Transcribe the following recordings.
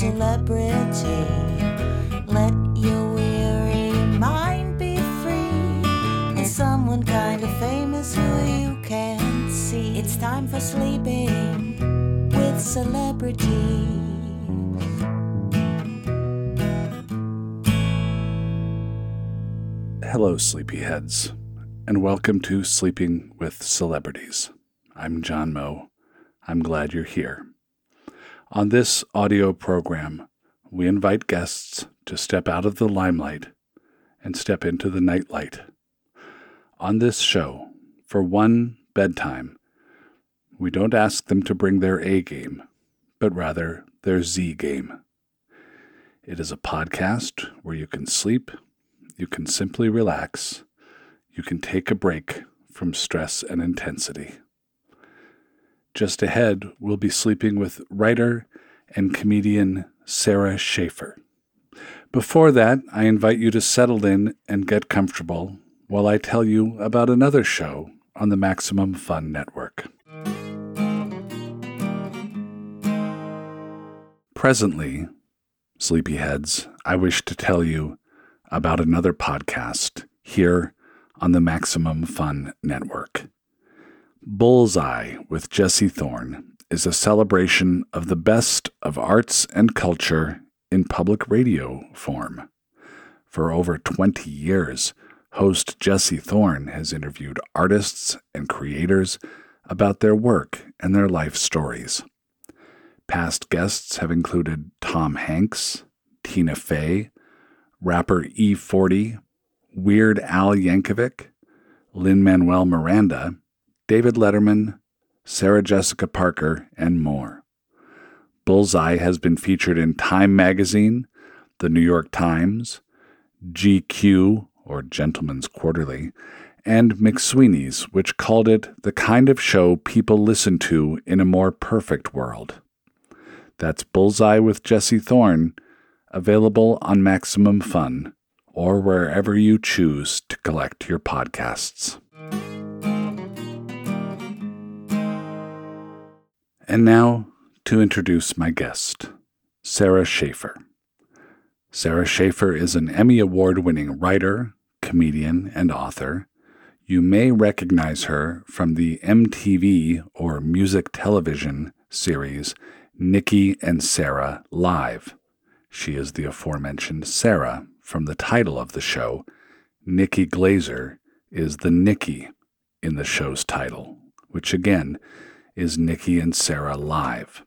celebrity. Let your weary mind be free. And someone kind of famous who you can see. It's time for sleeping with celebrities. Hello, sleepyheads, and welcome to Sleeping with Celebrities. I'm John Moe. I'm glad you're here. On this audio program, we invite guests to step out of the limelight and step into the nightlight. On this show, for one bedtime, we don't ask them to bring their A game, but rather their Z game. It is a podcast where you can sleep, you can simply relax, you can take a break from stress and intensity. Just ahead, we'll be sleeping with writer and comedian Sara Schaefer. Before that, I invite you to settle in and get comfortable while I tell you about another show on the Maximum Fun Network. Presently, sleepyheads, I wish to tell you about another podcast here on the Maximum Fun Network. Bullseye with Jesse Thorn is a celebration of the best of arts and culture in public radio form. For over 20 years, host Jesse Thorn has interviewed artists and creators about their work and their life stories. Past guests have included Tom Hanks, Tina Fey, rapper E40, Weird Al Yankovic, Lin Manuel Miranda, David Letterman, Sarah Jessica Parker, and more. Bullseye has been featured in Time Magazine, The New York Times, GQ, or Gentleman's Quarterly, and McSweeney's, which called it the kind of show people listen to in a more perfect world. That's Bullseye with Jesse Thorn, available on Maximum Fun or wherever you choose to collect your podcasts. And now to introduce my guest, Sara Schaefer. Sara Schaefer is an Emmy Award winning writer, comedian, and author. You may recognize her from the MTV or music television series Nikki and Sara Live. She is the aforementioned Sara from the title of the show. Nikki Glazer is the Nikki in the show's title, which again is Nikki and Sara Live.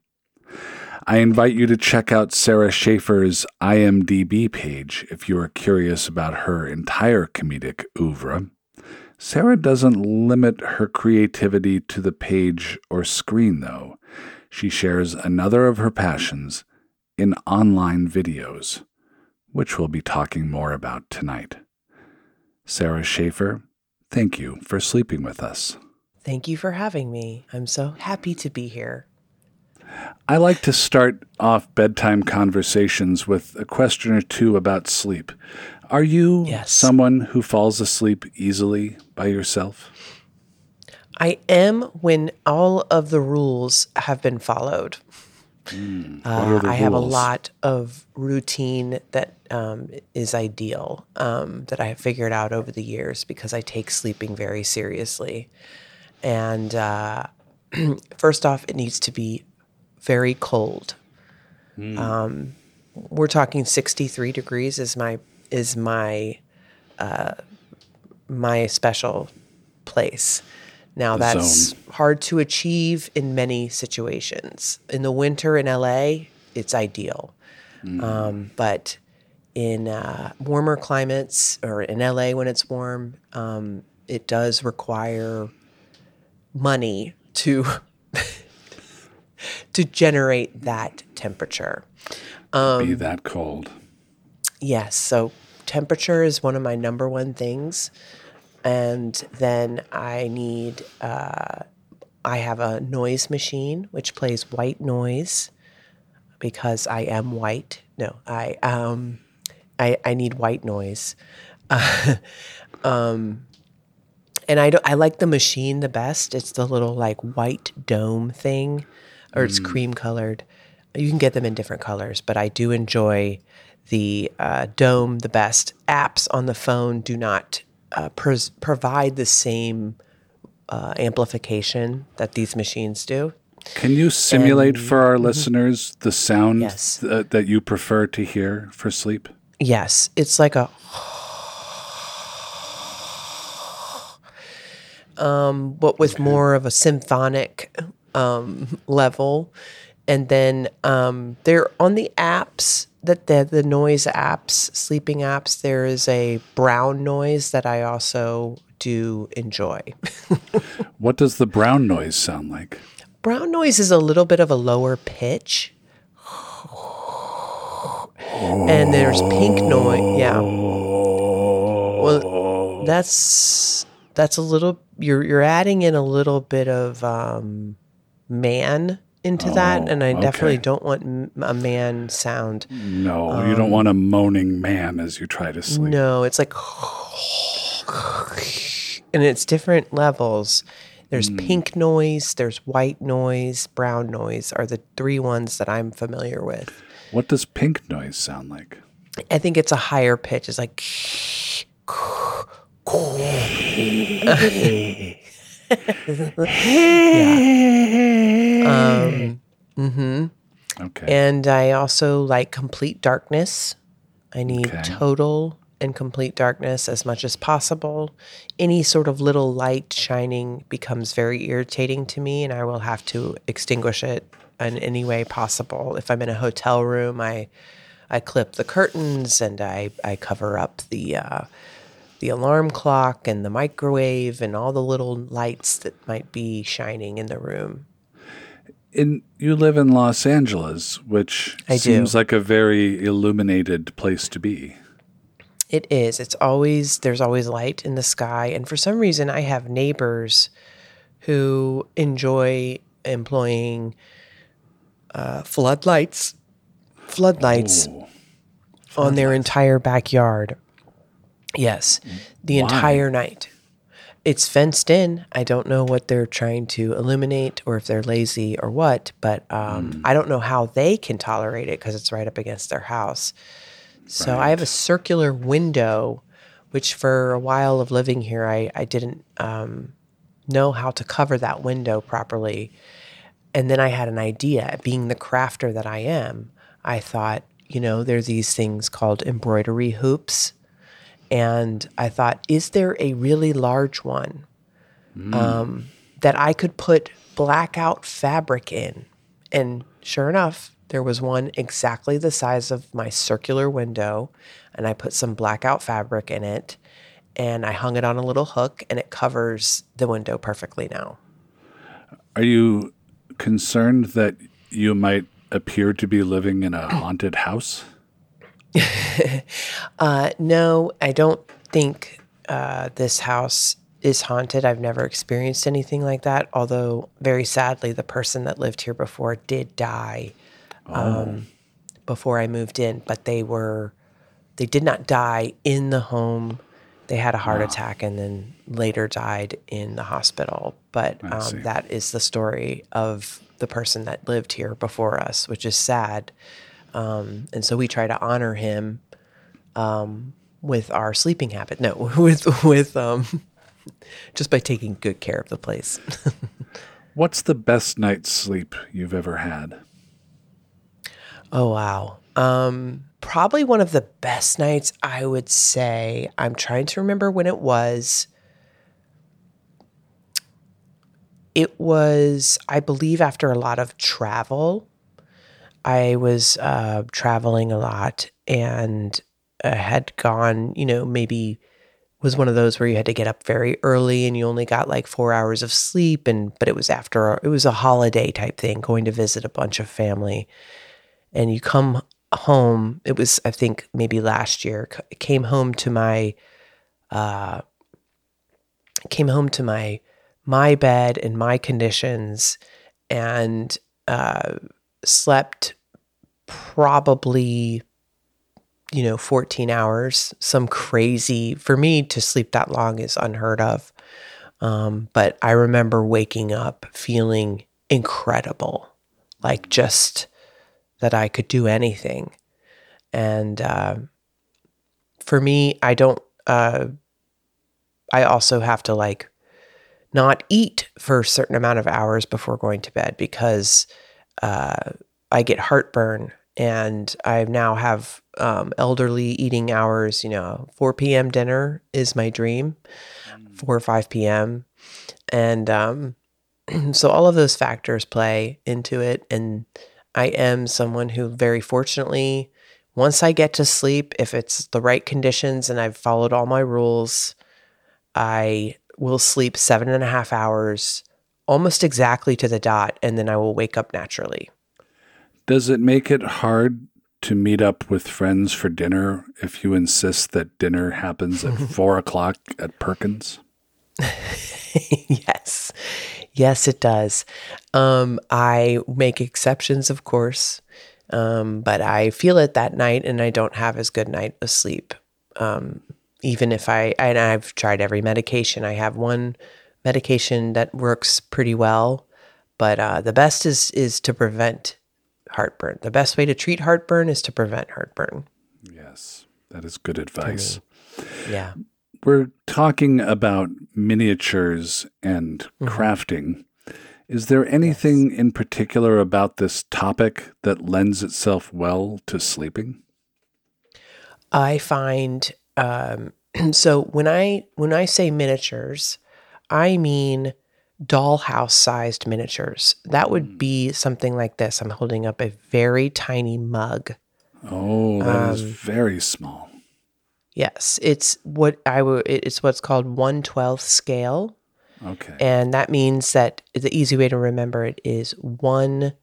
I invite you to check out Sara Schaefer's IMDb page if you are curious about her entire comedic oeuvre. Sara doesn't limit her creativity to the page or screen, though. She shares another of her passions in online videos, which we'll be talking more about tonight. Sara Schaefer, thank you for sleeping with us. Thank you for having me. I'm so happy to be here. I like to start off bedtime conversations with a question or two about sleep. Are you Yes. someone who falls asleep easily by yourself? I am when all of the rules have been followed. what Uh, I have a lot of routine that um, is ideal um, that I have figured out over the years because I take sleeping very seriously. And uh, first off, it needs to be very cold. Um, we're talking 63 degrees is my is my uh, my special place. Now that's zone. hard to achieve in many situations. In the winter in LA, it's ideal, um, but in uh, warmer climates or in LA when it's warm, um, it does require money to to generate that temperature. Um, Be that cold. Yes. So temperature is one of my number one things. And then I need, uh, I have a noise machine which plays white noise because I am white. No, I, um, I, I need white noise. um, and I, I like the machine the best. It's the little like white dome thing, or it's cream colored. you can get them in different colors, but I do enjoy the uh, dome the best. Apps on the phone do not uh, pros- provide the same uh, amplification that these machines do. Can you simulate for our listeners the sound Yes. th- that you prefer to hear for sleep? Yes, it's like a um but with more of a symphonic um level. And then um they're on the apps that the the noise apps, sleeping apps, there is a brown noise that I also do enjoy. What does the brown noise sound like? brown noise is a little bit of a lower pitch. And there's pink noise. Yeah. Well, that's that's a little you're you're adding in a little bit of um man into that and I definitely don't want a man sound. No, you don't want a moaning man as you try to sleep. No, it's like and it's different levels. There's pink noise, there's white noise, brown noise are the three ones that I'm familiar with. What does pink noise sound like? I think it's a higher pitch. It's like um, mm-hmm. Okay. And I also like complete darkness. I need Okay. total and complete darkness as much as possible. Any sort of little light shining becomes very irritating to me, and I will have to extinguish it in any way possible. If I'm in a hotel room, I I clip the curtains and I, I cover up the uh, the alarm clock and the microwave and all the little lights that might be shining in the room. in you live in Los Angeles, which I do. seems like a very illuminated place to be. It is. It's always there's always light in the sky, and for some reason, I have neighbors who enjoy employing uh, floodlights, floodlights Ooh. on their entire backyard. Yes, the Why? entire night. It's fenced in. I don't know what they're trying to illuminate or if they're lazy or what, but um, I don't know how they can tolerate it because it's right up against their house. So I have a circular window, which for a while of living here, I, I didn't um, know how to cover that window properly. And then I had an idea. Being the crafter that I am, I thought, you know, there are these things called embroidery hoops. And I thought, is there a really large one um, that I could put blackout fabric in? And sure enough, there was one exactly the size of my circular window. And I put some blackout fabric in it. And I hung it on a little hook, and it covers the window perfectly now. Are you concerned that you might appear to be living in a haunted house? Uh, no, I don't think uh, this house is haunted. I've never experienced anything like that. Although, very sadly, the person that lived here before did die um, before I moved in. But they were, they did not die in the home. They had a heart attack and then later died in the hospital. But um, that is the story of the person that lived here before us, which is sad. Um, and so we try to honor him um, with our sleeping habit. No, with with um, just by taking good care of the place. What's the best night's sleep you've ever had? oh wow. Um, probably one of the best nights I would say. I'm trying to remember when it was. It was, I believe, after a lot of travel. I was uh, traveling a lot and uh, had gone, you know, maybe was one of those where you had to get up very early and you only got like four hours of sleep. And but it was after it was a holiday type thing, going to visit a bunch of family, and you come home. It was I think maybe last year. Came home to my, uh, came home to my my bed and my conditions, and uh, slept probably you know 14 hours some crazy for me to sleep that long is unheard of um, but i remember waking up feeling incredible like just that I could do anything. And uh, for me, I don't. Uh, I also have to like not eat for a certain amount of hours before going to bed because uh, I get heartburn and I now have um, elderly eating hours. You know, 4 p.m. dinner is my dream, 4 or 5 p.m. And um, so all of those factors play into it. And I am someone who very fortunately, once I get to sleep, if it's the right conditions and I've followed all my rules, I will sleep seven and a half hours almost exactly to the dot, and then I will wake up naturally. Does it make it hard to meet up with friends for dinner if you insist that dinner happens at four o'clock at Perkins? yes. Yes, it does. Um, I make exceptions, of course, um, but I feel it that night and I don't have as good night of sleep. Um, even if I, and I've tried every medication. I have one medication that works pretty well, but uh, the best is is to prevent heartburn. The best way to treat heartburn is to prevent heartburn. Yes, that is good advice. Yeah. We're talking about miniatures and Mm-hmm. crafting. Is there anything in particular about this topic that lends itself well to sleeping? I find um, so when I when I say miniatures, I mean dollhouse sized miniatures. That would be something like this. I'm holding up a very tiny mug. Oh, that is Um, very small. Yes, it's what I would. It's what's called one twelfth scale, Okay. and that means that the easy way to remember it is one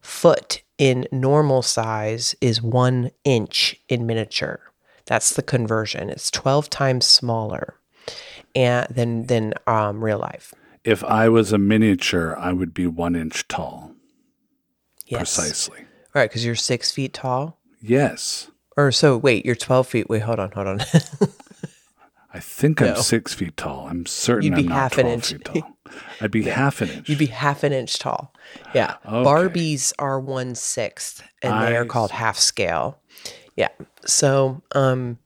foot in normal size is one inch in miniature. That's the conversion. It's twelve times smaller, and than than um, real life. if I was a miniature, I would be one inch tall. Yes, Precisely. Right, because you're six feet tall. Yes. Or so. Wait, you're twelve feet. Wait, hold on, hold on. I think I'm six feet tall. I'm certain You'd be I'm not half an inch. feet tall. I'd be half an inch. You'd be half an inch tall. Yeah. Okay. Barbies are one sixth and they are called half scale. Yeah. So um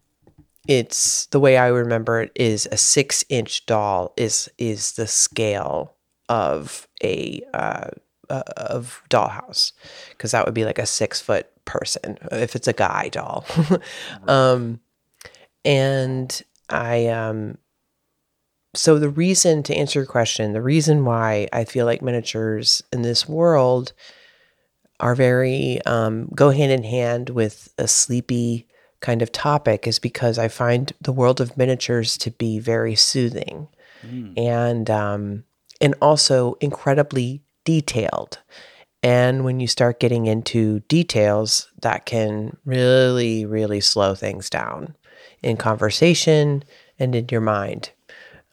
it's the way I remember it is a six inch doll is is the scale of a uh, uh of dollhouse because that would be like a six foot person if it's a guy doll. um and I um so the reason to answer your question, the reason why I feel like miniatures in this world are very um, go hand in hand with a sleepy kind of topic is because I find the world of miniatures to be very soothing and um, and also incredibly detailed. And when you start getting into details, that can really, really slow things down in conversation and in your mind.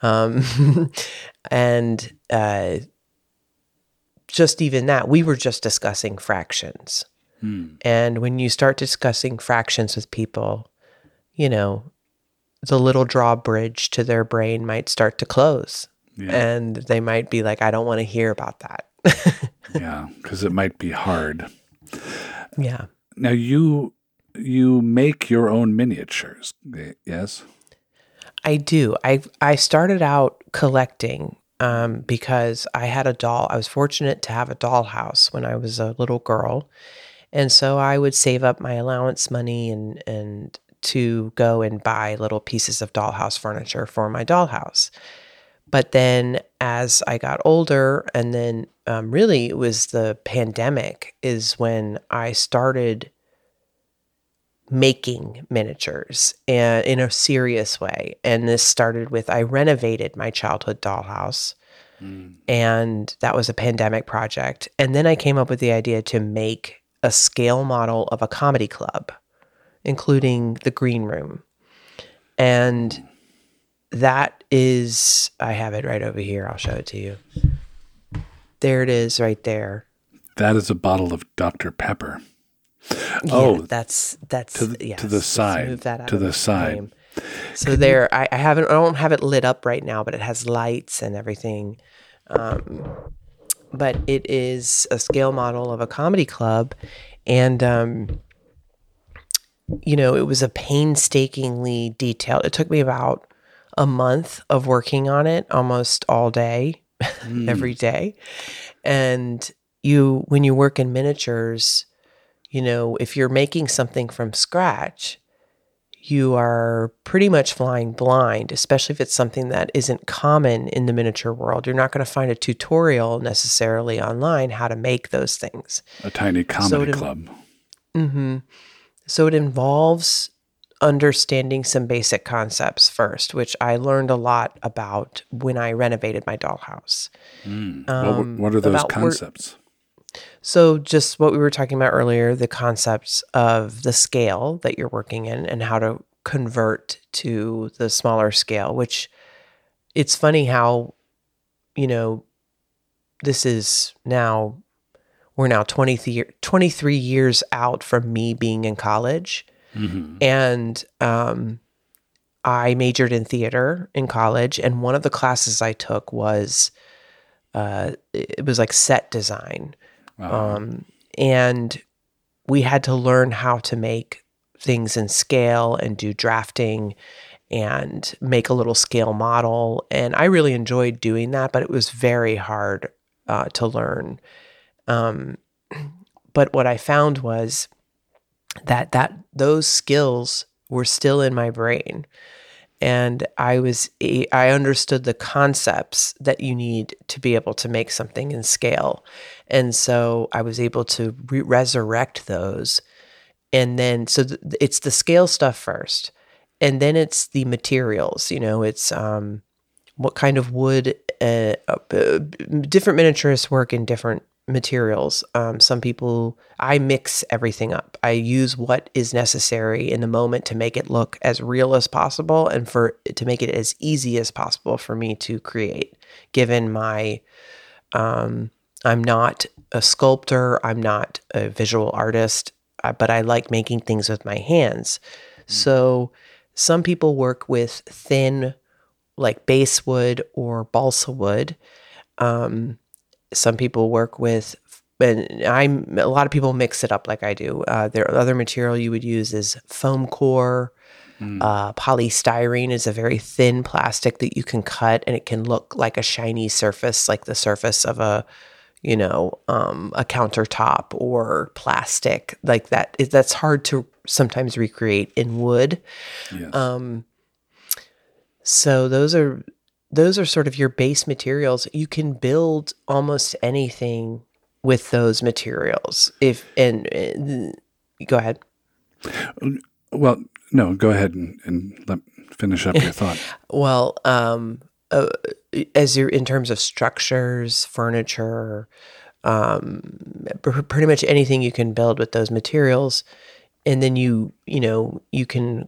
Um, and uh, just even that, we were just discussing fractions. And when you start discussing fractions with people, you know, the little drawbridge to their brain might start to close. Yeah. And they might be like, I don't want to hear about that. yeah, because it might be hard. yeah. Now you you make your own miniatures. Yes. I do. I I started out collecting um, because I had a doll. I was fortunate to have a dollhouse when I was a little girl, and so I would save up my allowance money and and to go and buy little pieces of dollhouse furniture for my dollhouse. But then as I got older, and then um, really it was the pandemic is when I started making miniatures and in a serious way. And this started with I renovated my childhood dollhouse. And that was a pandemic project. And then I came up with the idea to make a scale model of a comedy club, including the green room. And that is, I have it right over here. I'll show it to you. There it is, right there. That is a bottle of Dr. Pepper. Yeah, Oh, that's that's to the- to the side, Move that to the side. frame. So there, I, I haven't. I don't have it lit up right now, but it has lights and everything. Um, but it is a scale model of a comedy club, And, um, you know, it was a painstakingly detailed, it took me about a month of working on it almost all day, every day. And you, when you work in miniatures, you know, if you're making something from scratch, you are pretty much flying blind, especially if it's something that isn't common in the miniature world. You're not going to find a tutorial necessarily online how to make those things. A tiny comedy to- club. So it involves understanding some basic concepts first, which I learned a lot about when I renovated my dollhouse. what, what are those Um, concepts? So, just what we were talking about earlier the concepts of the scale that you're working in and how to convert to the smaller scale, which it's funny how, you know, this is now, we're now 23, 23 years out from me being in college. And um, I majored in theater in college. And one of the classes I took was, uh, it was like set design um, and we had to learn how to make things in scale and do drafting and make a little scale model. And I really enjoyed doing that, but it was very hard uh, to learn. Um, but what I found was that that those skills were still in my brain and I was I understood the concepts that you need to be able to make something in scale, and so I was able to re- resurrect those, and then so th- it's the scale stuff first, and then it's the materials. You know, it's um, what kind of wood. Uh, uh, different miniaturists work in different materials. Um, some people, I mix everything up. I use what is necessary in the moment to make it look as real as possible and for to make it as easy as possible for me to create, given my, um, I'm not a sculptor, I'm not a visual artist, uh, but I like making things with my hands. So some people work with thin, like basswood or balsa wood. Um, some people work with and i'm a lot of people mix it up like i do. Uh, there other material you would use is foam core. Uh, polystyrene is a very thin plastic that you can cut and it can look like a shiny surface like the surface of a you know um, a countertop or plastic like that. It- that's hard to sometimes recreate in wood. Yes. um, so those are those are sort of your base materials. You can build almost anything with those materials. If and, and go ahead. well, no, go ahead and, and let finish up your thought. Well, um, uh, as you're in terms of structures, furniture, um, pr- pretty much anything you can build with those materials, and then you you know you can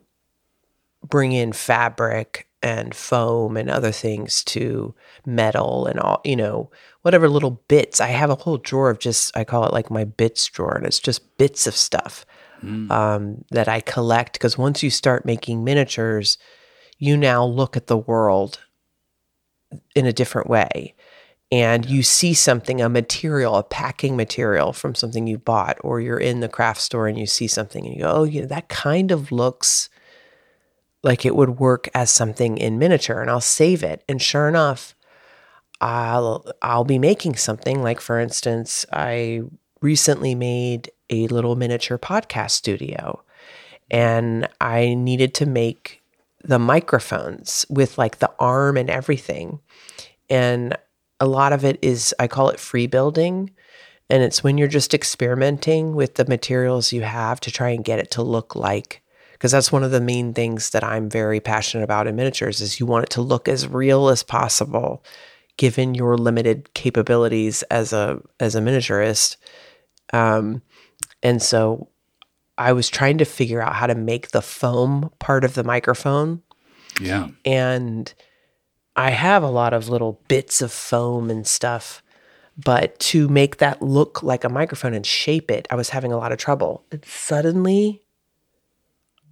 bring in fabric and foam and other things to metal and all you know whatever little bits. I have a whole drawer of just i call it like my bits drawer and it's just bits of stuff um, that i collect because once you start making miniatures you now look at the world in a different way. And you see something a material a packing material from something you bought or you're in the craft store and you see something and you go oh yeah that kind of looks like it would work as something in miniature and I'll save it. And sure enough, I'll I'll be making something like for instance, I recently made a little miniature podcast studio and I needed to make the microphones with like the arm and everything. And a lot of it is I call it free building and it's when you're just experimenting with the materials you have to try and get it to look like because that's one of the main things that I'm very passionate about in miniatures is you want it to look as real as possible given your limited capabilities as a as a miniaturist um, and so I was trying to figure out how to make the foam part of the microphone Yeah. and I have a lot of little bits of foam and stuff, but to make that look like a microphone and shape it, I was having a lot of trouble. And suddenly,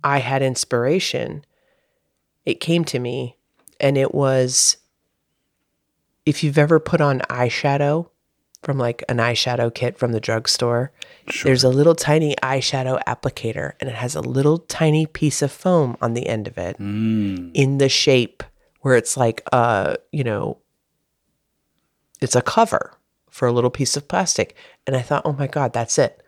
I had inspiration. It came to me, and it was if you've ever put on eyeshadow from like an eyeshadow kit from the drugstore. There's a little tiny eyeshadow applicator and it has a little tiny piece of foam on the end of it in the shape where it's like uh, you know, it's a cover for a little piece of plastic. And I thought, "Oh my god, that's it."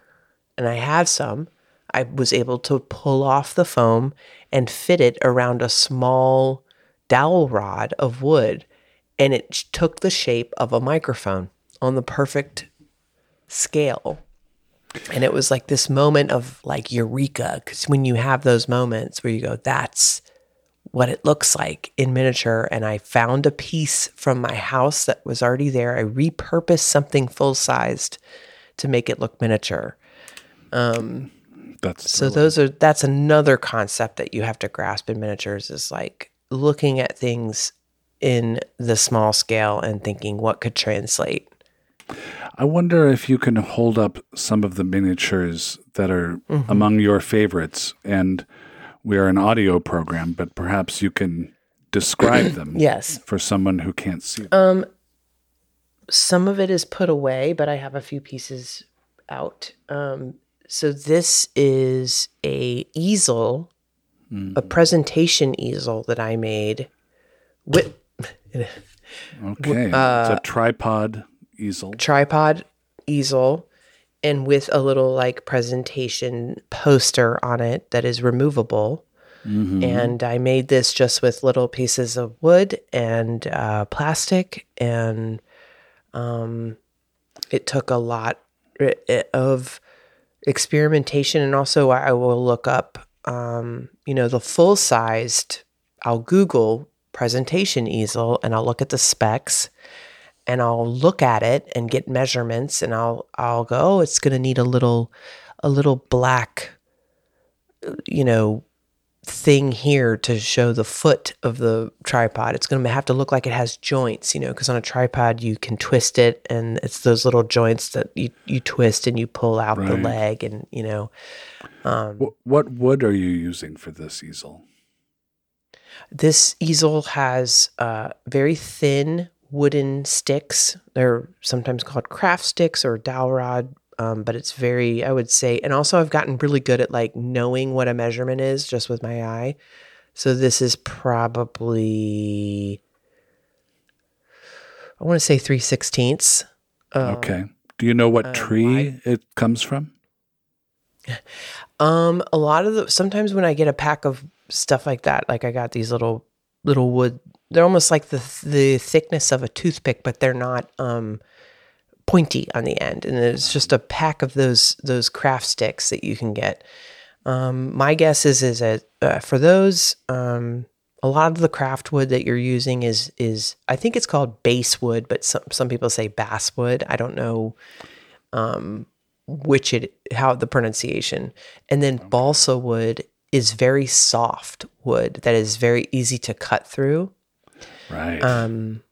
And I have some. I was able to pull off the foam and fit it around a small dowel rod of wood and it took the shape of a microphone on the perfect scale. And it was like this moment of like eureka because when you have those moments where you go, that's what it looks like in miniature. And I found a piece from my house that was already there. I repurposed something full sized to make it look miniature. Um, That's So those are that's another concept that you have to grasp in miniatures is like looking at things in the small scale and thinking what could translate. I wonder if you can hold up some of the miniatures that are Mm-hmm. among your favorites. And we are an audio program, but perhaps you can describe them Yes. for someone who can't see. them. Some of it is put away, but I have a few pieces out. Um, so this is a easel, a presentation easel that I made with okay. uh, it's a tripod easel. tripod easel and with a little like presentation poster on it that is removable. And I made this just with little pieces of wood and uh, plastic, and um, it took a lot of experimentation. And also, I will look up, um, you know, the full sized. I'll Google presentation easel, and I'll look at the specs and I'll look at it and get measurements and I'll I'll go oh, it's going to need a little a little black uh, you know thing here to show the foot of the tripod it's going to have to look like it has joints you know because on a tripod you can twist it and it's those little joints that you you twist and you pull out the leg and you know Wh- what wood are you using for this easel? This easel has uh, very thin wooden sticks. They're sometimes called craft sticks or dowel rod, um, but it's very, I would say, and also I've gotten really good at like knowing what a measurement is just with my eye. So this is probably, I want to say three sixteenths. okay. Do you know what tree wide. it comes from? Um, a lot of the sometimes when I get a pack of stuff like that, like I got these little little wood, they're almost like the the thickness of a toothpick, but they're not um pointy on the end, and it's just a pack of those those craft sticks that you can get. Um, my guess is is that uh, for those, um, a lot of the craft wood that you're using is is I think it's called basswood, but some some people say basswood. I don't know um, which it how the pronunciation and then balsa wood is very soft wood that is very easy to cut through Right. um,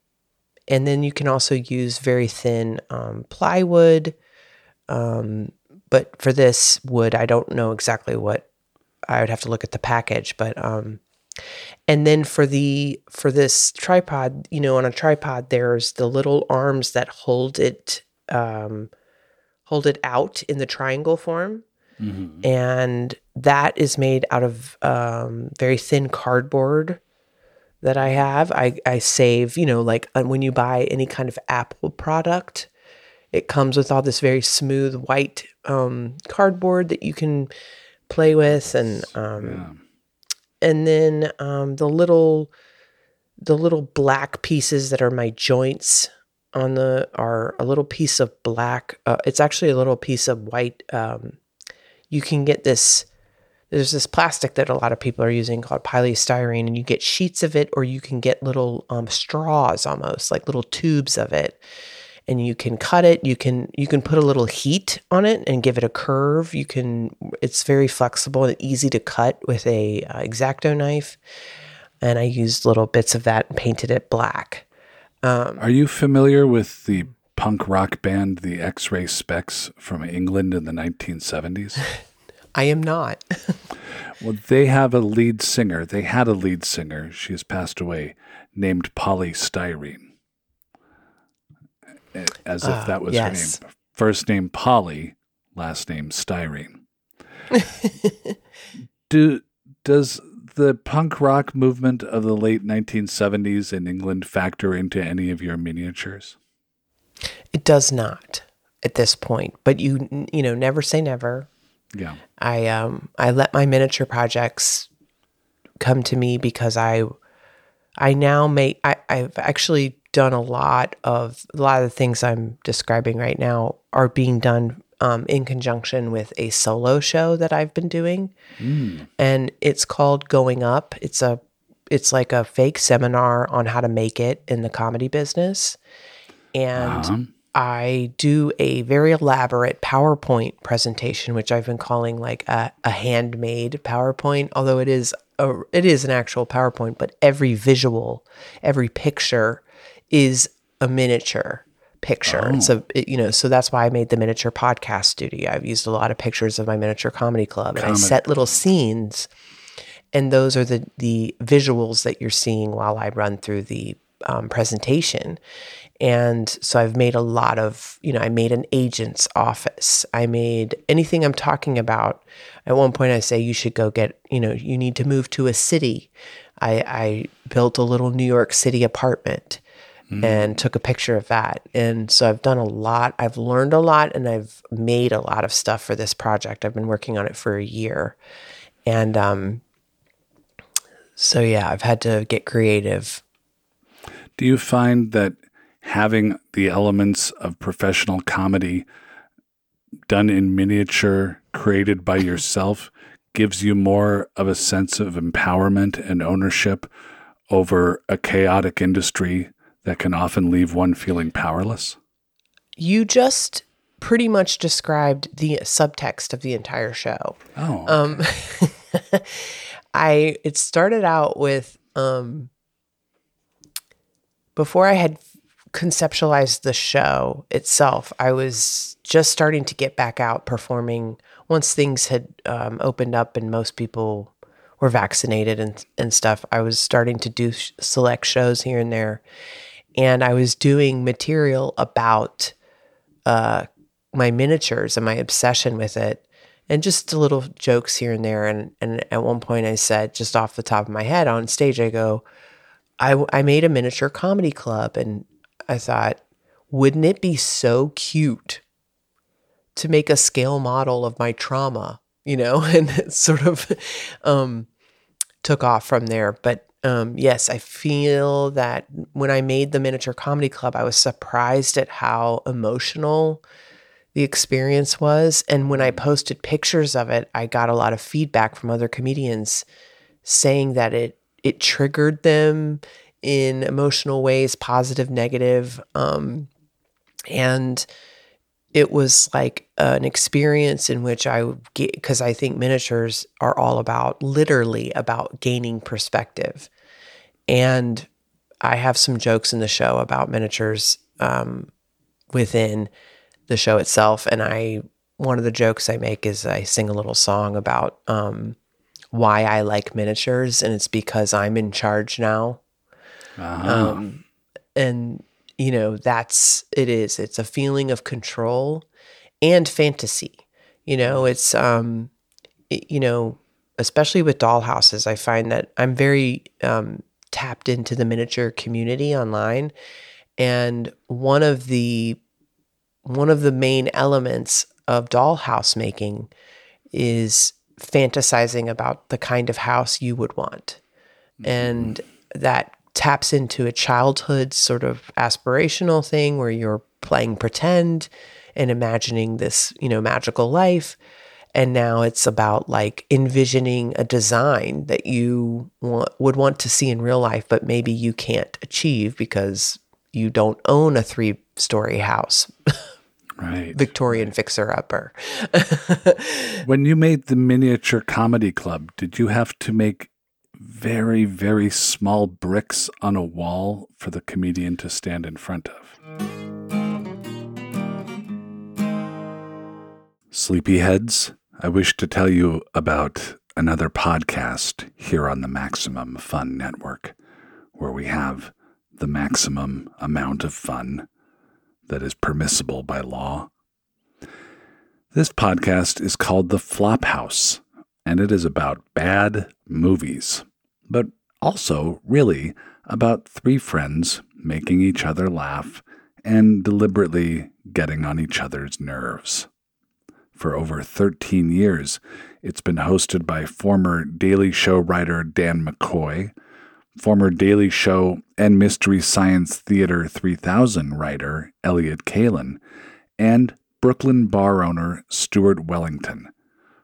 and then you can also use very thin um, plywood. Um, but for this wood i don't know exactly what i would have to look at the package but um, and then for the for this tripod you know on a tripod there's the little arms that hold it um, hold it out in the triangle form. And that is made out of um, very thin cardboard that I have. I, I save, you know, like uh, when you buy any kind of Apple product, it comes with all this very smooth white um, cardboard that you can play with, and um, and then um, the little the little black pieces that are my joints on the are a little piece of black. Uh, it's actually a little piece of white. Um, you can get this there's this plastic that a lot of people are using called polystyrene and you get sheets of it or you can get little um, straws almost like little tubes of it. And you can cut it. You can you can put a little heat on it and give it a curve. You can it's very flexible and easy to cut with a uh, X-Acto knife. And i used little bits of that and painted it black. Are you familiar with the punk rock band the X-Ray Spex from England in the 1970s? i am not well, they have a lead singer. They had a lead singer. She has passed away, named Poly Styrene. as if Ah, that was yes. her name. First name Poly, last name Styrene. Do does the punk rock movement of the late 1970s in England factor into any of your miniatures? It does not at this point, but you you know never say never. Yeah. I um I let my miniature projects come to me because I I now make I, I've actually done a lot of a lot of the things I'm describing right now are being done um, in conjunction with a solo show that I've been doing, and it's called Going Up. It's a it's like a fake seminar on how to make it in the comedy business, and Uh-huh. I do a very elaborate PowerPoint presentation, which I've been calling like a, a handmade PowerPoint, although it is a, it is an actual PowerPoint, but every visual, every picture is a miniature picture. So it, you know, so that's why I made the miniature podcast studio. I've used a lot of pictures of my miniature comedy club, and I set little scenes, and those are the the visuals that you're seeing while I run through the um, presentation. And so I've made a lot of, you know, I made an agent's office. I made anything I'm talking about. At one point, I say you should go get, you know, you need to move to a city. I, I built a little New York City apartment and took a picture of that. And so I've done a lot. I've learned a lot and I've made a lot of stuff for this project. I've been working on it for a year. And um, so, yeah, I've had to get creative Do you find that having the elements of professional comedy done in miniature, created by yourself, gives you more of a sense of empowerment and ownership over a chaotic industry that can often leave one feeling powerless? You just pretty much described the subtext of the entire show. Oh, Um, I it started out with um, before I had conceptualized the show itself. I was just starting to get back out performing once things had um, opened up and most people were vaccinated and and stuff. I was starting to do sh- select shows here and there, and I was doing material about uh, my miniatures and my obsession with it and just a little jokes here and there and and at one point I said just off the top of my head on stage I go I I made a miniature comedy club and I thought wouldn't it be so cute to make a scale model of my trauma you know and it sort of um took off from there. But um, yes, I feel that when I made the miniature comedy club, I was surprised at how emotional the experience was. And when I posted pictures of it, I got a lot of feedback from other comedians saying that it it triggered them in emotional ways, positive, negative. Um, and it was like an experience in which I get because I think miniatures are all about literally about gaining perspective. And I have some jokes in the show about miniatures um, within the show itself. And I, one of the jokes I make is I sing a little song about um, why I like miniatures, and it's because I'm in charge now. Uh-huh. Um, and you know, that's it is. It's a feeling of control and fantasy. You know, it's um, it- you know, especially with dollhouses, I find that I'm very um, tapped into the miniature community online, and one of the one of the main elements of dollhouse making is fantasizing about the kind of house you would want. And that taps into a childhood sort of aspirational thing where you're playing pretend and imagining this, you know, magical life. And now it's about like envisioning a design that you want, would want to see in real life, but maybe you can't achieve because you don't own a three story house, right. Victorian fixer upper. When you made the miniature comedy club, did you have to make very, very small bricks on a wall for the comedian to stand in front of? Sleepyheads, I wish to tell you about another podcast here on the Maximum Fun Network, where we have the maximum amount of fun, that is permissible by law. This podcast is called The Flophouse, and it is about bad movies, but also, really, about three friends making each other laugh and deliberately getting on each other's nerves. For over 13 years, it's been hosted by former Daily Show writer Dan McCoy, former Daily Show and Mystery Science Theater 3000 writer Elliot Kalan, and Brooklyn bar owner Stuart Wellington,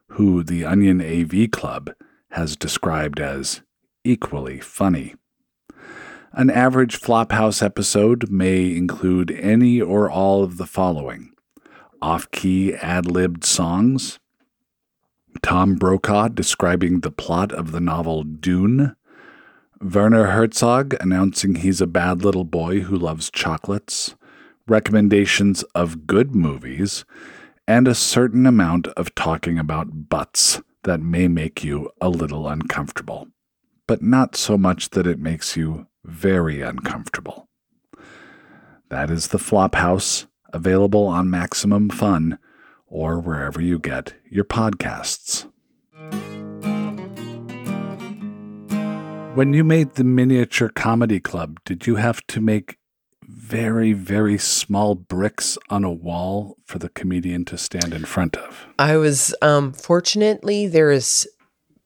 who the Onion AV Club has described as equally funny. An average Flophouse episode may include any or all of the following off key ad libbed songs, Tom Brokaw describing the plot of the novel Dune, Werner Herzog announcing he's a bad little boy who loves chocolates, recommendations of good movies, and a certain amount of talking about butts that may make you a little uncomfortable, but not so much that it makes you very uncomfortable. That is the Flophouse, available on Maximum Fun or wherever you get your podcasts. When you made the miniature comedy club, did you have to make very, very small bricks on a wall for the comedian to stand in front of? I was um, fortunately there is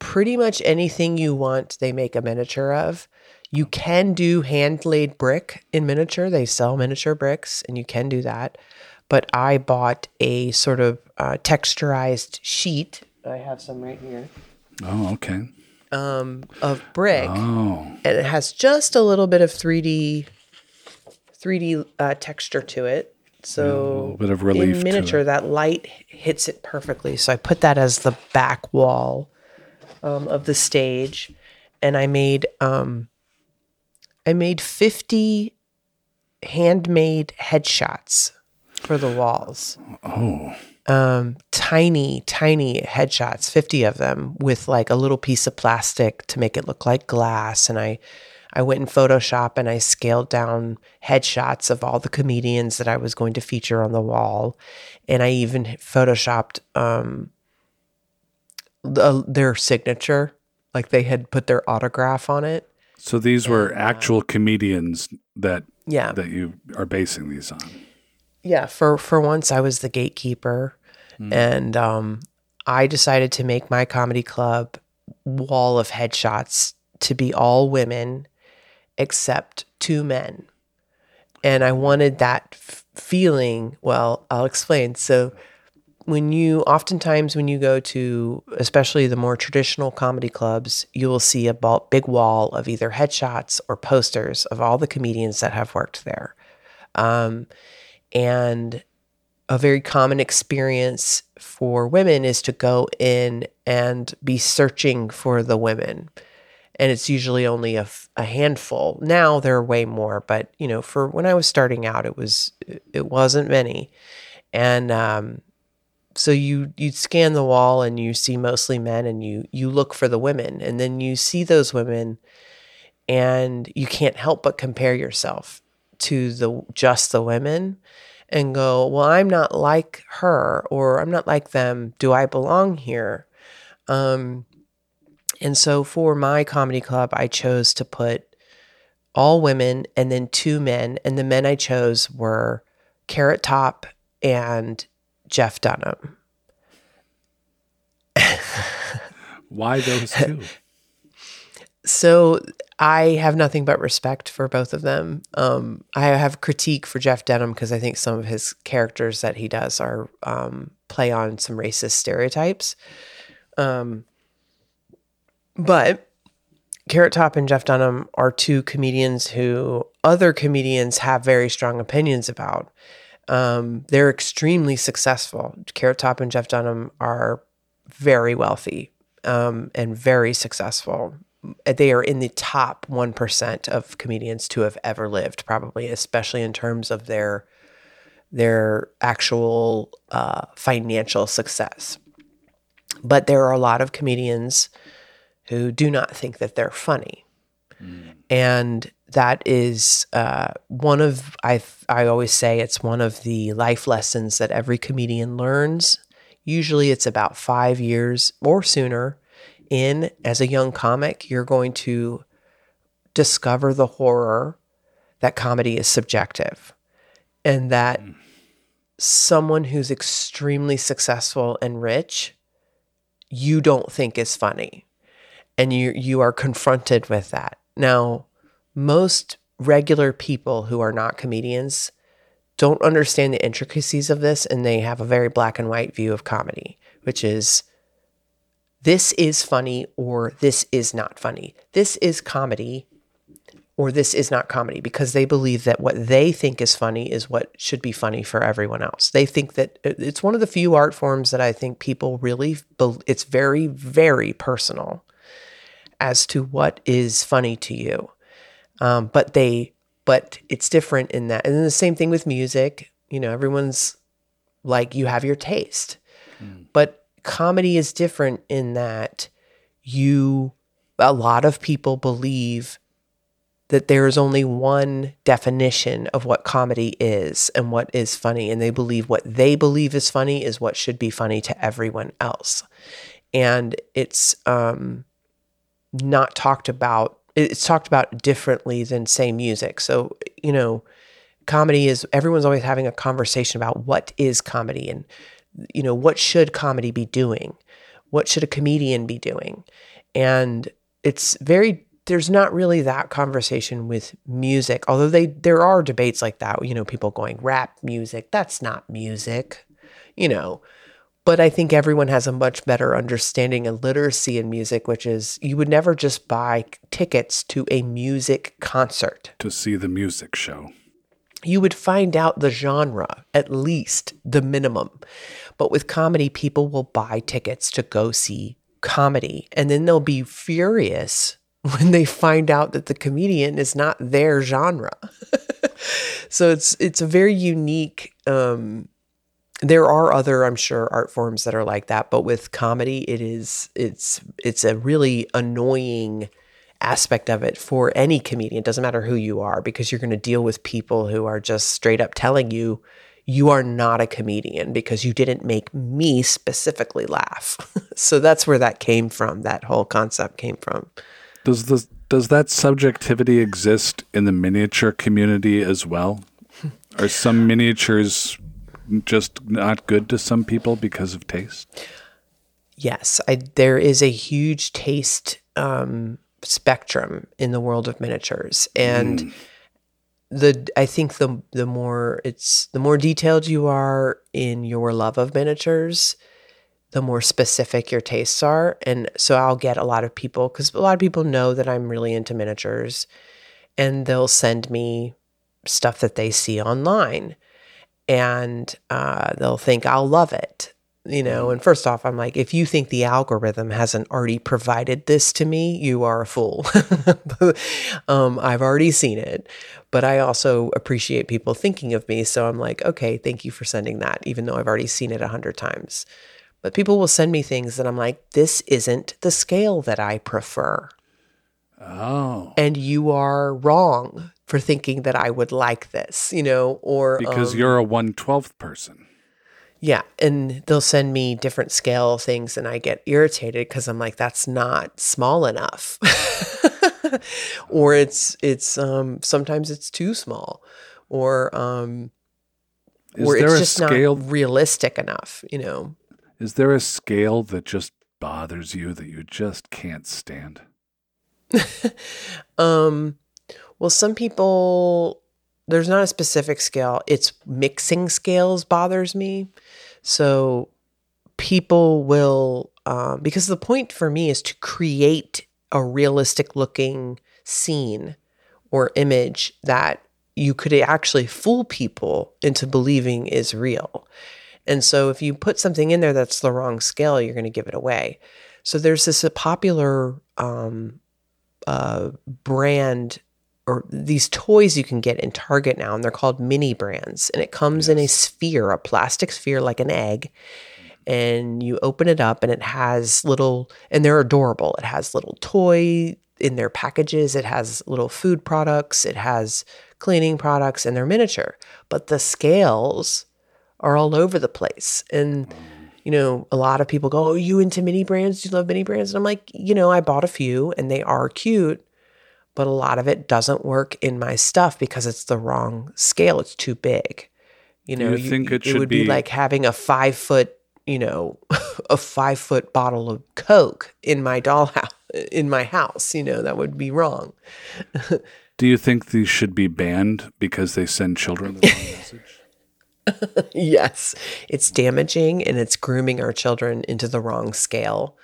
pretty much anything you want. They make a miniature of. You can do hand laid brick in miniature. They sell miniature bricks, and you can do that. But I bought a sort of uh, texturized sheet. I have some right here Oh, okay. um, of brick, Oh, and it has just a little bit of 3D 3D uh, texture to it. So a little bit of relief in miniature, that light hits it perfectly. So I put that as the back wall um, of the stage, and I made um, I made fifty handmade headshots for the walls. oh, Um, tiny, tiny headshots, fifty of them, with like a little piece of plastic to make it look like glass, and I. I went in Photoshop and I scaled down headshots of all the comedians that I was going to feature on the wall. And I even Photoshopped um, the, their signature, like they had put their autograph on it. so these were actual comedians that Yeah. that you are basing these on. Yeah, for for once I was the gatekeeper, and um, I decided to make my comedy club wall of headshots to be all women except two men, and I wanted that f- feeling. Well, I'll explain. So. When you oftentimes when you go to especially the more traditional comedy clubs, you will see a big wall of either headshots or posters of all the comedians that have worked there. Um, and a very common experience for women is to go in and be searching for the women. And it's usually only a handful. Now there are way more, but you know, for when I was starting out, it was it wasn't many. And um, so you you scan the wall and you see mostly men, and you you look for the women, and then you see those women, and you can't help but compare yourself to the just the women and go, well, I'm not like her or I'm not like them. Do I belong here? Um, and so for my comedy club, I chose to put all women and then two men. And the men I chose were Carrot Top and Jeff Dunham. Why those two? So I have nothing but respect for both of them. Um, I have critique for Jeff Dunham because I think some of his characters that he does are um, play on some racist stereotypes. Um, but Carrot Top and Jeff Dunham are two comedians who other comedians have very strong opinions about. Um, they're extremely successful. Carrot Top and Jeff Dunham are very wealthy um, and very successful. They are in the top 1% of comedians to have ever lived, probably, especially in terms of their their actual uh, financial success. But there are a lot of comedians who do not think that they're funny. And that is uh, one of I I always say it's one of the life lessons that every comedian learns. Usually, it's about five years or sooner in as a young comic. You're going to discover the horror that comedy is subjective, and that someone who's extremely successful and rich, you don't think is funny, and you you are confronted with that now most regular people who are not comedians don't understand the intricacies of this and they have a very black and white view of comedy, which is this is funny or this is not funny. This is comedy or this is not comedy because they believe that what they think is funny is what should be funny for everyone else. They think that uh, it's one of the few art forms that I think people really it's very very personal as to what is funny to you. Um, but they, but it's different in that. And then the same thing with music. You know, everyone's like, you have your taste. Mm. But comedy is different in that you, a lot of people believe that there is only one definition of what comedy is and what is funny. And they believe what they believe is funny is what should be funny to everyone else. And it's um, not talked about it's talked about differently than say music. So, you know, comedy is everyone's always having a conversation about what is comedy and you know, what should comedy be doing? What should a comedian be doing? And it's very there's not really that conversation with music, although they there are debates like that, you know, people going rap music, that's not music. You know, but I think everyone has a much better understanding and literacy in music, which is you would never just buy tickets to a music concert to see the music show. You would find out the genre, at least the minimum. But with comedy, people will buy tickets to go see comedy, and then they'll be furious when they find out that the comedian is not their genre. so it's it's a very unique um, there are other i'm sure art forms that are like that but with comedy it is it's it's a really annoying aspect of it for any comedian it doesn't matter who you are because you're going to deal with people who are just straight up telling you you are not a comedian because you didn't make me specifically laugh. So that's where that came from that whole concept came from. Does the does that subjectivity exist in the miniature community as well? Are some miniatures just not good to some people because of taste? Yes, I, there is a huge taste um, spectrum in the world of miniatures, and mm. the I think the the more it's the more detailed you are in your love of miniatures, the more specific your tastes are. And so I'll get a lot of people because a lot of people know that I'm really into miniatures, and they'll send me stuff that they see online and uh, they'll think I'll love it. You know, mm. and first off, I'm like, if you think the algorithm hasn't already provided this to me, you are a fool. um, I've already seen it, but I also appreciate people thinking of me. So I'm like, okay, thank you for sending that, even though I've already seen it a hundred times. But people will send me things that I'm like, this isn't the scale that I prefer. Oh. And you are wrong for thinking that I would like this, you know, or because um, you're a 112th person. Yeah, and they'll send me different scale things and I get irritated cuz I'm like that's not small enough. or it's it's um sometimes it's too small or um Is or it's just scale, not realistic enough, you know. Is there a scale that just bothers you that you just can't stand? um well, some people, there's not a specific scale. It's mixing scales bothers me. So people will, um, because the point for me is to create a realistic looking scene or image that you could actually fool people into believing is real. And so if you put something in there that's the wrong scale, you're going to give it away. So there's this popular um, uh, brand or these toys you can get in Target now, and they're called mini brands. And it comes yes. in a sphere, a plastic sphere like an egg. And you open it up, and it has little, and they're adorable. It has little toy in their packages, it has little food products, it has cleaning products, and they're miniature. But the scales are all over the place. And, mm. you know, a lot of people go, Oh, you into mini brands? Do you love mini brands? And I'm like, you know, I bought a few and they are cute, but a lot of it doesn't work in my stuff because it's the wrong scale. It's too big. You know, you think it should would be be- like having a five foot, you know, a five foot bottle of Coke in my dollhouse in my house. You know, that would be wrong. Do you think these should be banned because they send children the wrong message? yes, it's damaging and it's grooming our children into the wrong scale.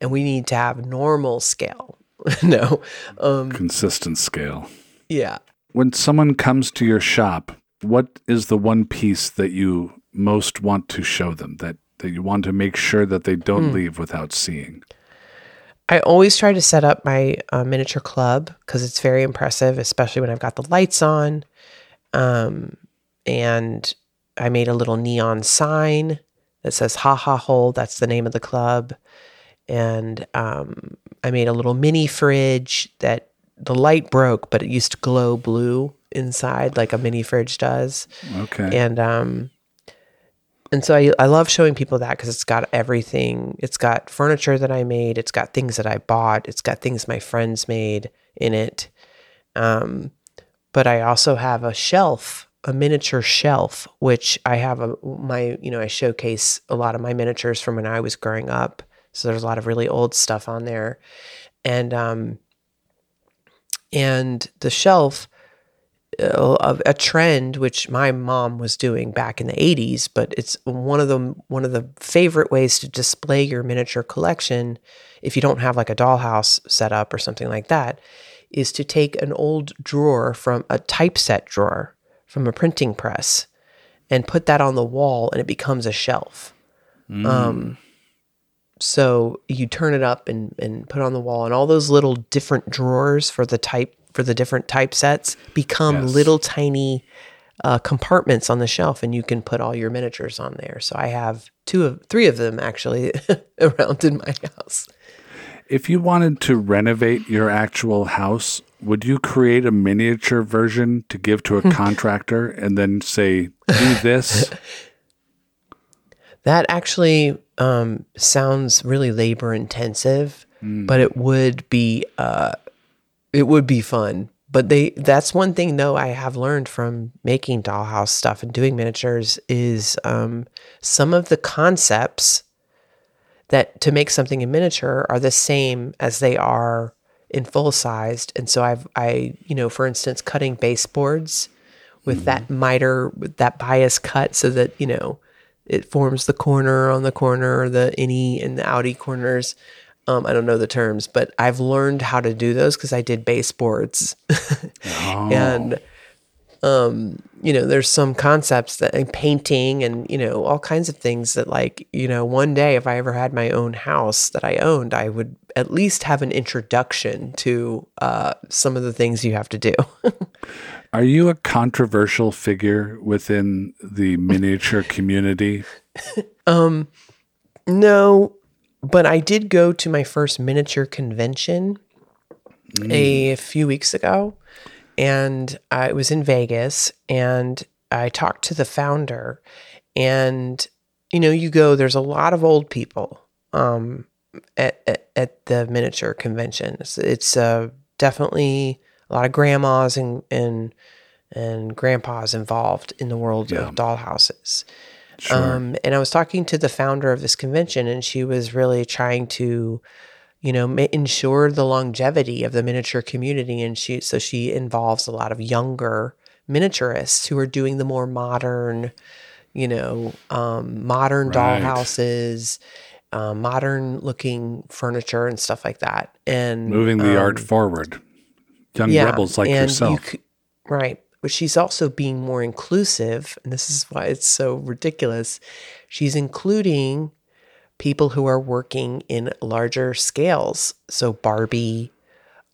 And we need to have normal scale. no. Um, Consistent scale. yeah. When someone comes to your shop, what is the one piece that you most want to show them that, that you want to make sure that they don't leave without seeing? I always try to set up my uh, miniature club because it's very impressive, especially when I've got the lights on. Um, and I made a little neon sign that says "Ha Ha Hole." That's the name of the club. And um, I made a little mini fridge that the light broke, but it used to glow blue inside, like a mini fridge does. Okay. and um and so I, I love showing people that because it's got everything. It's got furniture that i made. It's got things that i bought. It's got things my friends made in it. Um but i also have a shelf a miniature shelf which i have a my you know i showcase a lot of my miniatures from when i was growing up so there's a lot of really old stuff on there. And um and the shelf a, a trend which my mom was doing back in the 80s but it's one of the one of the favorite ways to display your miniature collection if you don't have like a dollhouse set up or something like that is to take an old drawer from a typeset drawer from a printing press and put that on the wall and it becomes a shelf. Um, so you turn it up and, and put it on the wall and all those little different drawers for the type for the different typesets become Yes. little tiny uh, compartments on the shelf and you can put all your miniatures on there so i have two of three of them actually around in my house If you wanted to renovate your actual house, would you create a miniature version to give to a contractor and then say, do this? That actually um, sounds really labor intensive, but it would be uh, it would be fun. But they that's one thing though I have learned from making dollhouse stuff and doing miniatures is um, some of the concepts that to make something in miniature are the same as they are in full sized. And so I've I you know for instance cutting baseboards with that miter with that bias cut so that you know it forms the corner on the corner the innie and the outie corners. Um, I don't know the terms, but I've learned how to do those because I did baseboards. and um, you know, there's some concepts that and painting and you know all kinds of things that like you know one day if I ever had my own house that I owned, I would at least have an introduction to uh, some of the things you have to do. Are you a controversial figure within the miniature community? Um, No, but I did go to my first miniature convention a few weeks ago, and I was in Vegas, and I talked to the founder, and you know, you go. There's a lot of old people um, at, at at the miniature convention. It's, it's uh, definitely a lot of grandmas and and and grandpas involved in the world Yeah. of dollhouses. Sure. Um, and I was talking to the founder of this convention, and she was really trying to, you know, ma- ensure the longevity of the miniature community. And she, so she involves a lot of younger miniaturists who are doing the more modern, you know, um, modern Right. dollhouses, um, modern looking furniture and stuff like that. And Moving the um, art forward. Young rebels like and you yourself. c- right. But she's also being more inclusive. And this is why it's so ridiculous. She's including people who are working in larger scales. So Barbie,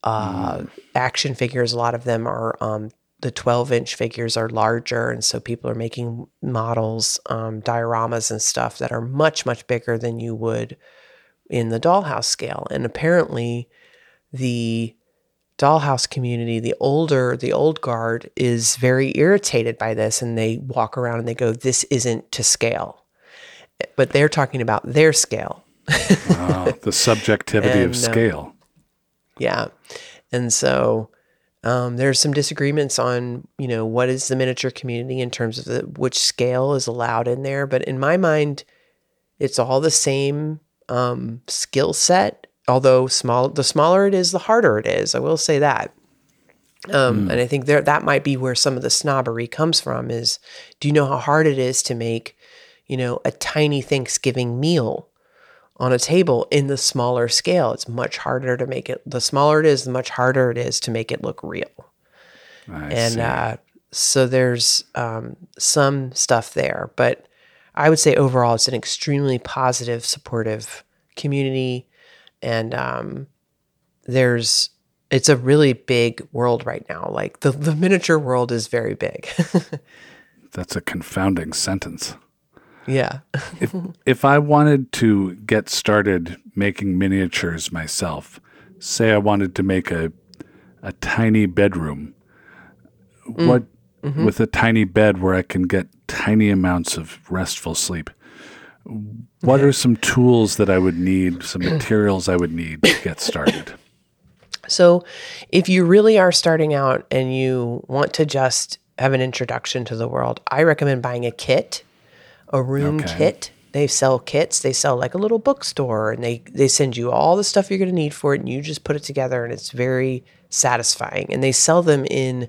uh, action figures, a lot of them are um, the 12 inch figures are larger. And so people are making models, um, dioramas and stuff that are much, much bigger than you would in the dollhouse scale. And apparently, the dollhouse community, the older, the old guard is very irritated by this and they walk around and they go, This isn't to scale. But they're talking about their scale. Wow, the subjectivity of And, uh, scale. Yeah. And so um, there's some disagreements on, you know, what is the miniature community in terms of the, which scale is allowed in there. But in my mind, it's all the same um, skill set. Although small, the smaller it is, the harder it is. I will say that. Um, And I think there that might be where some of the snobbery comes from. Is do you know how hard it is to make, you know, a tiny Thanksgiving meal on a table in the smaller scale? It's much harder to make it. The smaller it is, the much harder it is to make it look real. I And see. uh, so there's um, some stuff there, but I would say overall it's an extremely positive, supportive community, and um, there's it's a really big world right now. Like the the miniature world is very big. That's a confounding sentence. yeah. if if I wanted to get started making miniatures myself, say I wanted to make a a tiny bedroom, what with a tiny bed where I can get tiny amounts of restful sleep. What are some tools that I would need, some materials I would need to get started? So, if you really are starting out and you want to just have an introduction to the world, I recommend buying a kit, a room Okay. kit. They sell kits. They sell like a little bookstore, and they they send you all the stuff you're going to need for it, and you just put it together, and it's very satisfying. And they sell them in.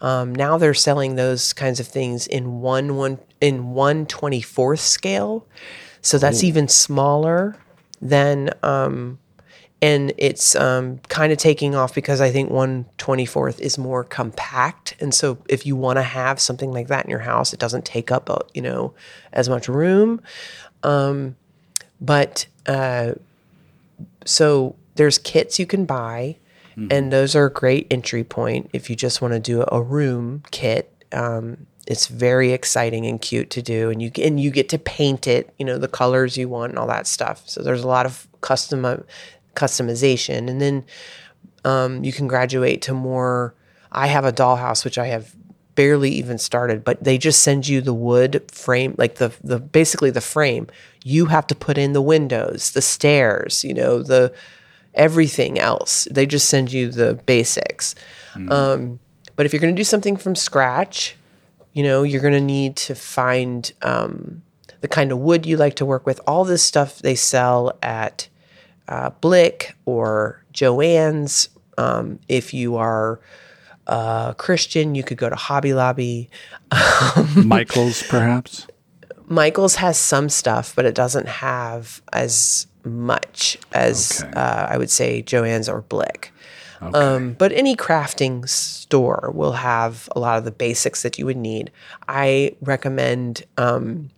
Um, now they're selling those kinds of things in one one in one twenty fourth scale, so that's even smaller than um, and it's um, kind of taking off because I think 124th is more compact, and so if you want to have something like that in your house, it doesn't take up uh, you know as much room. Um, but uh, so there's kits you can buy, and those are a great entry point if you just want to do a room kit. Um, it's very exciting and cute to do, and you and you get to paint it, you know, the colors you want and all that stuff. So there's a lot of custom customization, and then um, you can graduate to more. I have a dollhouse which I have barely even started, but they just send you the wood frame, like the the basically the frame. You have to put in the windows, the stairs, you know, the everything else. They just send you the basics. Um, but if you're going to do something from scratch, you know, you're going to need to find um, the kind of wood you like to work with. All this stuff they sell at uh, Blick or Joann's. Um, if you are uh, Christian, you could go to Hobby Lobby. Michaels, perhaps. Michael's has some stuff, but it doesn't have as much as Okay. uh, I would say Joann's or Blick. Um, but any crafting store will have a lot of the basics that you would need. I recommend. Um,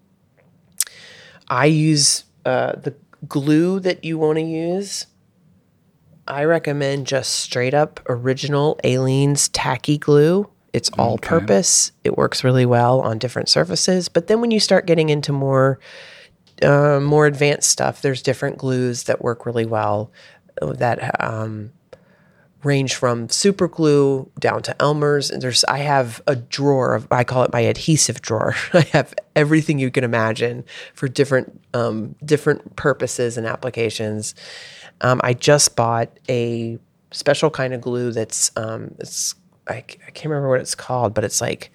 I use uh, the glue that you want to use. I recommend just straight up original Aleene's tacky glue. It's all purpose. It works really well on different surfaces. But then when you start getting into more uh, more advanced stuff, there's different glues that work really well that um, range from super glue down to Elmer's. And there's I have a drawer of I call it my adhesive drawer. I have everything you can imagine for different um, different purposes and applications. Um, I just bought a special kind of glue that's um, it's I, I can't remember what it's called, but it's like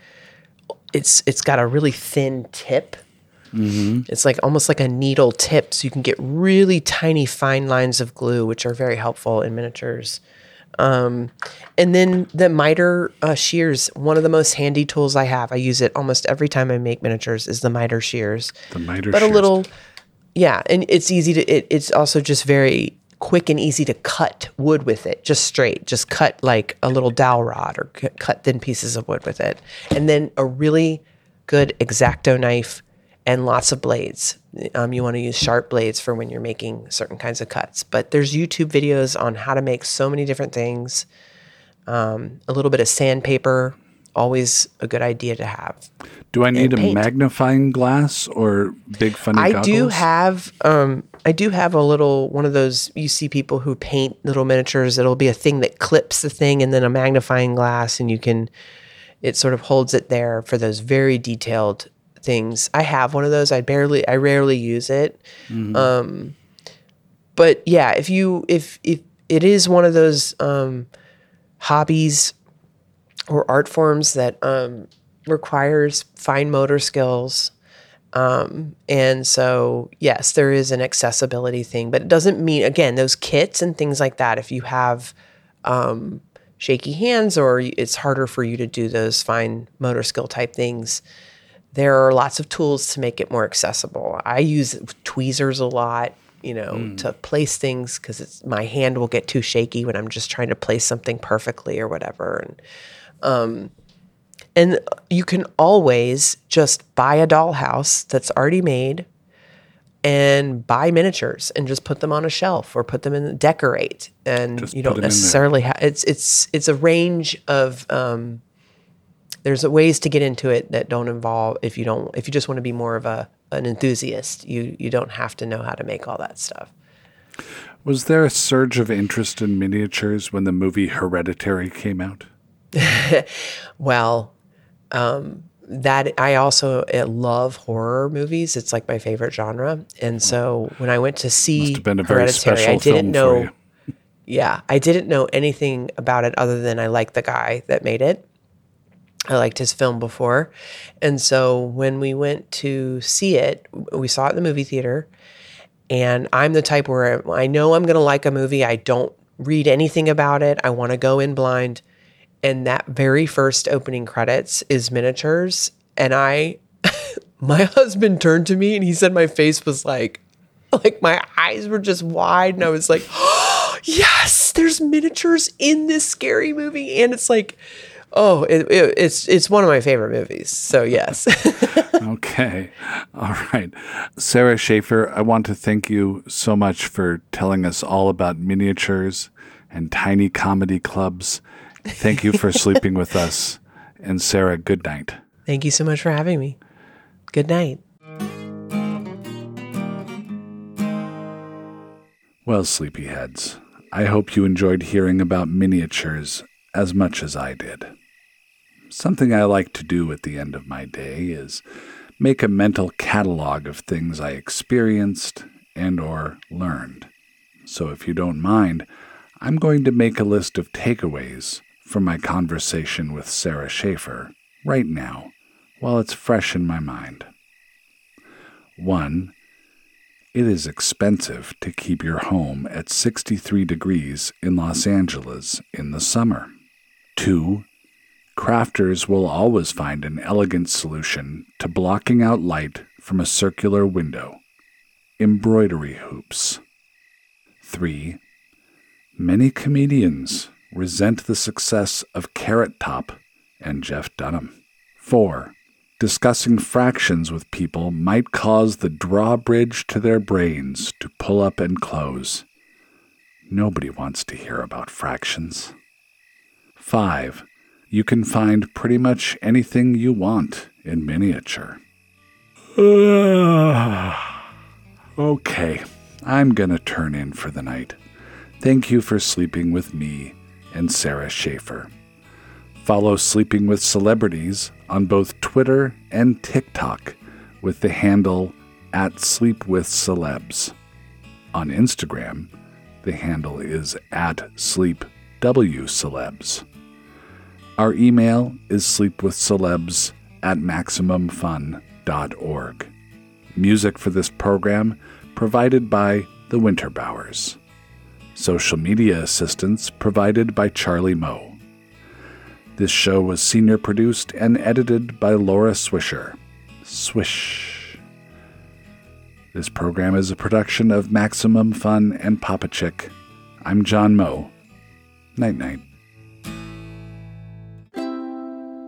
it's it's got a really thin tip. It's like almost like a needle tip, so you can get really tiny, fine lines of glue, which are very helpful in miniatures. Um, and then the miter uh, shears, one of the most handy tools I have. I use it almost every time I make miniatures. Is the miter shears, The miter but a shears. little, yeah. And it's easy to. It, it's also just very quick and easy to cut wood with it, just straight. Just cut like a little dowel rod or c- cut thin pieces of wood with it, and then a really good X-Acto knife and lots of blades. Um, you want to use sharp blades for when you're making certain kinds of cuts. But there's YouTube videos on how to make so many different things. Um, a little bit of sandpaper, always a good idea to have. Do I need a paint. magnifying glass or big funny eye goggles? do have um, I do have a little one of those you see people who paint little miniatures. It'll be a thing that clips the thing and then a magnifying glass, and you can it sort of holds it there for those very detailed things. I have one of those. I barely, I rarely use it. Um, but yeah, if you if if it is one of those um, hobbies or art forms that um, requires fine motor skills. Um, and so, yes, there is an accessibility thing, but it doesn't mean, again, those kits and things like that, if you have um, shaky hands or it's harder for you to do those fine motor skill type things, there are lots of tools to make it more accessible. I use tweezers a lot, you know, to place things because it's my hand will get too shaky when I'm just trying to place something perfectly or whatever. And um, and you can always just buy a dollhouse that's already made and buy miniatures and just put them on a shelf or put them in decorate and Just you don't necessarily have it's it's it's a range of um there's ways to get into it that don't involve if you don't if you just want to be more of a an enthusiast you you don't have to know how to make all that stuff Was there a surge of interest in miniatures when the movie Hereditary came out? well um that I also uh, love horror movies. It's like my favorite genre, and so when I went to see Must have been a Hereditary, I didn't know. Yeah, I didn't know anything about it other than I liked the guy that made it. I liked his film before. And so when we went to see it, we saw it in the movie theater. And I'm the type where I know I'm going to like a movie. I don't read anything about it. I want to go in blind. And that very first opening credits is miniatures. And I, my husband turned to me and he said my face was like, like my eyes were just wide. And I was like, oh, yes, there's miniatures in this scary movie. And it's like, oh, it, it, it's it's one of my favorite movies. So yes, Okay. All right. Sara Schaefer, I want to thank you so much for telling us all about miniatures and tiny comedy clubs. Thank you for sleeping with us. And Sarah, good night. thank you so much for having me. Good night. Well, sleepyheads, I hope you enjoyed hearing about miniatures as much as I did. Something I like to do at the end of my day is make a mental catalog of things I experienced and or learned. So if you don't mind, I'm going to make a list of takeaways from my conversation with Sara Schaefer right now while it's fresh in my mind. 1. It is expensive to keep your home at 63 degrees in Los Angeles in the summer. 2. Crafters will always find an elegant solution to blocking out light from a circular window embroidery hoops. 3. Many comedians resent the success of Carrot Top and Jeff Dunham. 4. Discussing fractions with people might cause the drawbridge to their brains to pull up and close. Nobody wants to hear about fractions. 5. You can find pretty much anything you want in miniature. okay, I'm gonna turn in for the night. Thank you for sleeping with me and Sara Schaefer. Follow Sleeping with Celebrities on both Twitter and TikTok with the handle at Sleep with Celebs. On Instagram, the handle is at SleepWCelebs. Our email is sleepwithcelebs at maximumfun.org. Music for this program provided by the Winterbowers. Social media assistance provided by Charlie Moe. This show was senior produced and edited by Laura Swisher. Swish. This program is a production of Maximum Fun and Papa Chick. I'm John Moe. Night night.